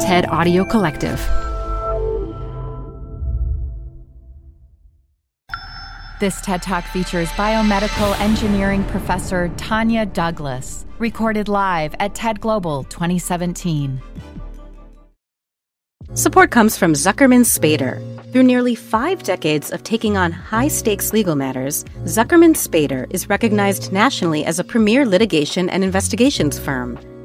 TED Audio Collective. This TED Talk features biomedical engineering professor Tania Douglas, recorded live at TED Global 2017. Support comes from Zuckerman Spader. Through nearly five decades of taking on high stakes legal matters, Zuckerman Spader is recognized nationally as a premier litigation and investigations firm.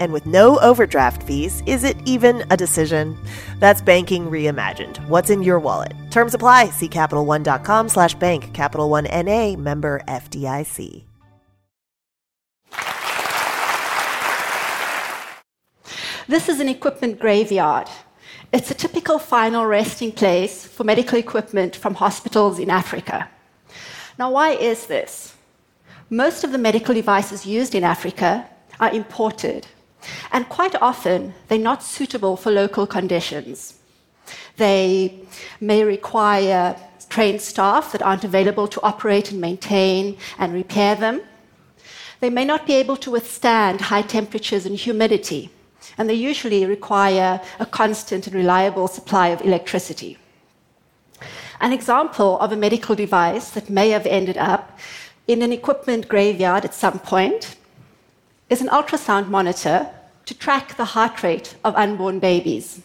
And with no overdraft fees, is it even a decision? That's banking reimagined. What's in your wallet? Terms apply. See CapitalOne.com slash bank. Capital One N.A. member FDIC. This is an equipment graveyard. It's a typical final resting place for medical equipment from hospitals in Africa. Now, why is this? Most of the medical devices used in Africa are imported, and quite often they're not suitable for local conditions. They may require trained staff that aren't available to operate and maintain and repair them. They may not be able to withstand high temperatures and humidity and they usually require a constant and reliable supply of electricity. An example of a medical device that may have ended up in an equipment graveyard at some point is an ultrasound monitor to track the heart rate of unborn babies.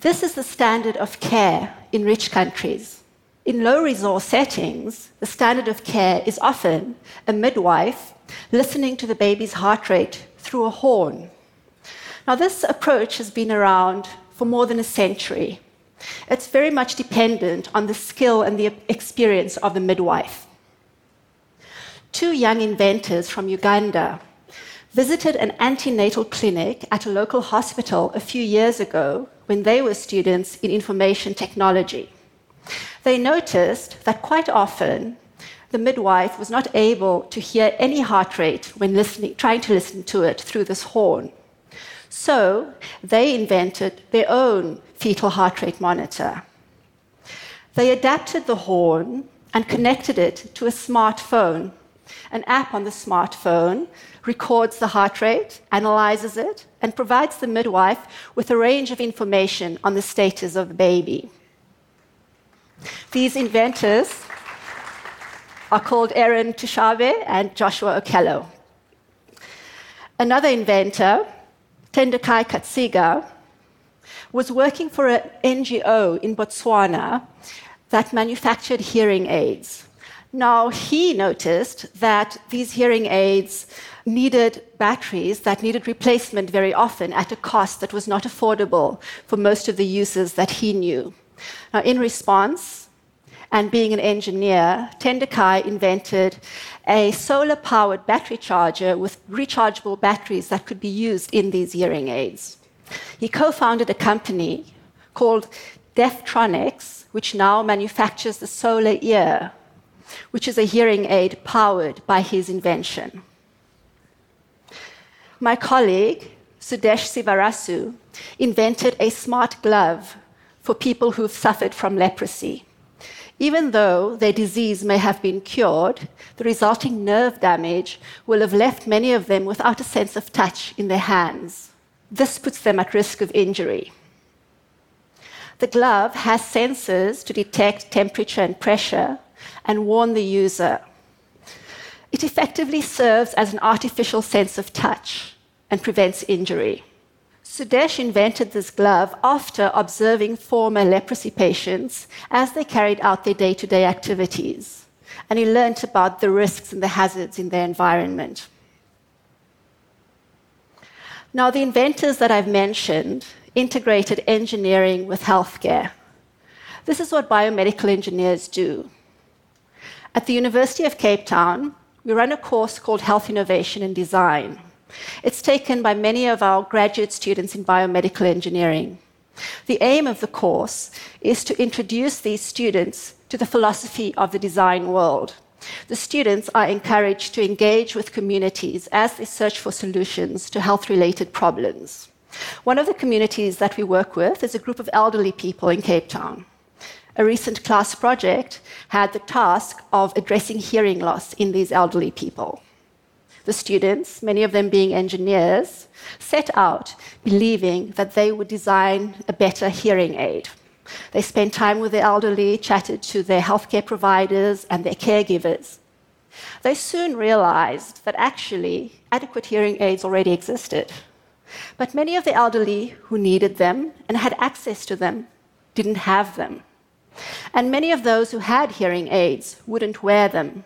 This is the standard of care in rich countries. In low resource settings, the standard of care is often a midwife listening to the baby's heart rate through a horn now, this approach has been around for more than a century. It's very much dependent on the skill and the experience of the midwife. Two young inventors from Uganda visited an antenatal clinic at a local hospital a few years ago when they were students in information technology. They noticed that quite often the midwife was not able to hear any heart rate when listening, trying to listen to it through this horn. So they invented their own fetal heart rate monitor. They adapted the horn and connected it to a smartphone. An app on the smartphone records the heart rate, analyzes it, and provides the midwife with a range of information on the status of the baby. These inventors are called Aaron Tushabe and Joshua Okello. Another inventor Tendekayi Katsiga, was working for an NGO in Botswana that manufactured hearing aids. Now, he noticed that these hearing aids needed batteries that needed replacement very often at a cost that was not affordable for most of the users that he knew. Now, in response, and being an engineer, Tendekayi invented a solar powered battery charger with rechargeable batteries that could be used in these hearing aids. He co founded a company called Deaftronics, which now manufactures the Solar Ear, which is a hearing aid powered by his invention. My colleague, Sudesh Sivarasu, invented a smart glove for people who've suffered from leprosy. Even though their disease may have been cured, the resulting nerve damage will have left many of them without a sense of touch in their hands. This puts them at risk of injury. The glove has sensors to detect temperature and pressure and warn the user. It effectively serves as an artificial sense of touch and prevents injury. Sudesh invented this glove after observing former leprosy patients as they carried out their day to day activities. And he learnt about the risks and the hazards in their environment. Now, the inventors that I've mentioned integrated engineering with healthcare. This is what biomedical engineers do. At the University of Cape Town, we run a course called Health Innovation and Design. It's taken by many of our graduate students in biomedical engineering. The aim of the course is to introduce these students to the philosophy of the design world. The students are encouraged to engage with communities as they search for solutions to health related problems. One of the communities that we work with is a group of elderly people in Cape Town. A recent class project had the task of addressing hearing loss in these elderly people. The students, many of them being engineers, set out believing that they would design a better hearing aid. They spent time with the elderly, chatted to their healthcare providers and their caregivers. They soon realized that actually adequate hearing aids already existed. But many of the elderly who needed them and had access to them didn't have them. And many of those who had hearing aids wouldn't wear them.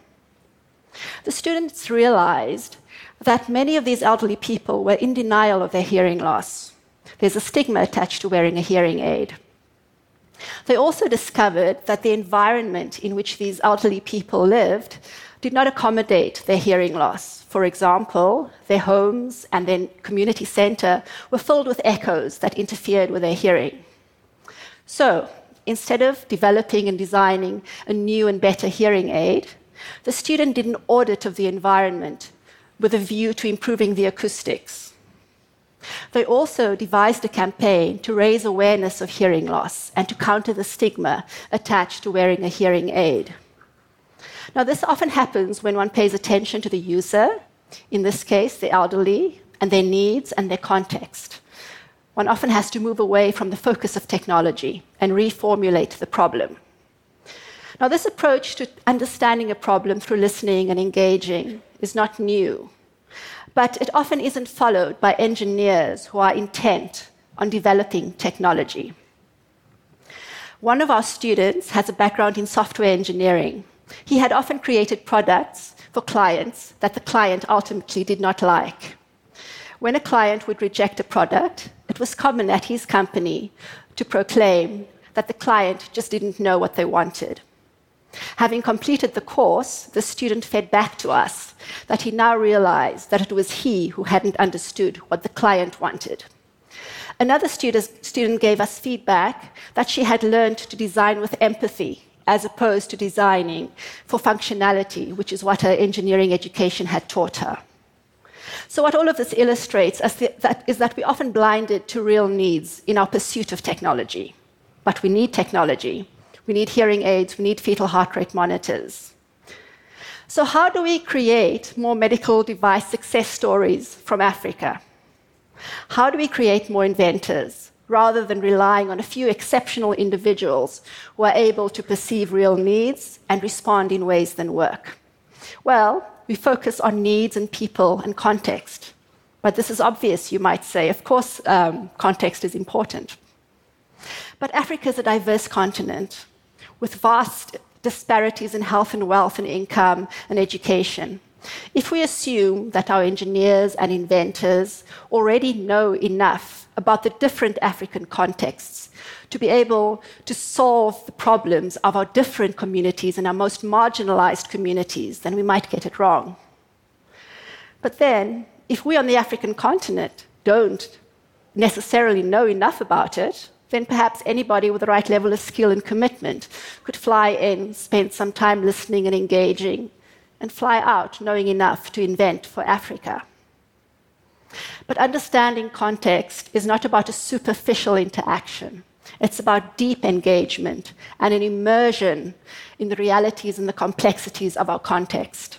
The students realized that many of these elderly people were in denial of their hearing loss. There's a stigma attached to wearing a hearing aid. They also discovered that the environment in which these elderly people lived did not accommodate their hearing loss. For example, their homes and their community center were filled with echoes that interfered with their hearing. So, instead of developing and designing a new and better hearing aid, the student did an audit of the environment with a view to improving the acoustics. They also devised a campaign to raise awareness of hearing loss and to counter the stigma attached to wearing a hearing aid. Now, this often happens when one pays attention to the user, in this case, the elderly, and their needs and their context one often has to move away from the focus of technology and reformulate the problem. Now, this approach to understanding a problem through listening and engaging is not new, but it often isn't followed by engineers who are intent on developing technology. One of our students has a background in software engineering. He had often created products for clients that the client ultimately did not like. When a client would reject a product, it was common at his company to proclaim that the client just didn't know what they wanted. Having completed the course, the student fed back to us that he now realized that it was he who hadn't understood what the client wanted. Another student gave us feedback that she had learned to design with empathy as opposed to designing for functionality, which is what her engineering education had taught her. So, what all of this illustrates is that, we're often blinded to real needs in our pursuit of technology. But we need technology. We need hearing aids, we need fetal heart rate monitors. So, how do we create more medical device success stories from Africa? How do we create more inventors rather than relying on a few exceptional individuals who are able to perceive real needs and respond in ways that work? Well, we focus on needs and people and context. But this is obvious, you might say. Of course, um, context is important. But Africa is a diverse continent with vast disparities in health and wealth and income and education. If we assume that our engineers and inventors already know enough about the different African contexts to be able to solve the problems of our different communities and our most marginalized communities, then we might get it wrong. But then, if we on the African continent don't necessarily know enough about it, then perhaps anybody with the right level of skill and commitment could fly in, spend some time listening and engaging, and fly out knowing enough to invent for Africa. But understanding context is not about a superficial interaction. It's about deep engagement and an immersion in the realities and the complexities of our context.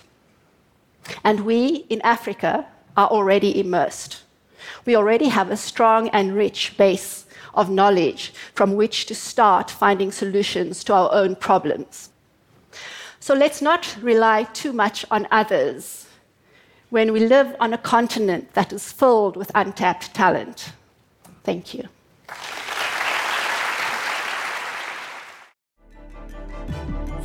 And we in Africa are already immersed. We already have a strong and rich base of knowledge from which to start finding solutions to our own problems. So let's not rely too much on others when we live on a continent that is filled with untapped talent. Thank you.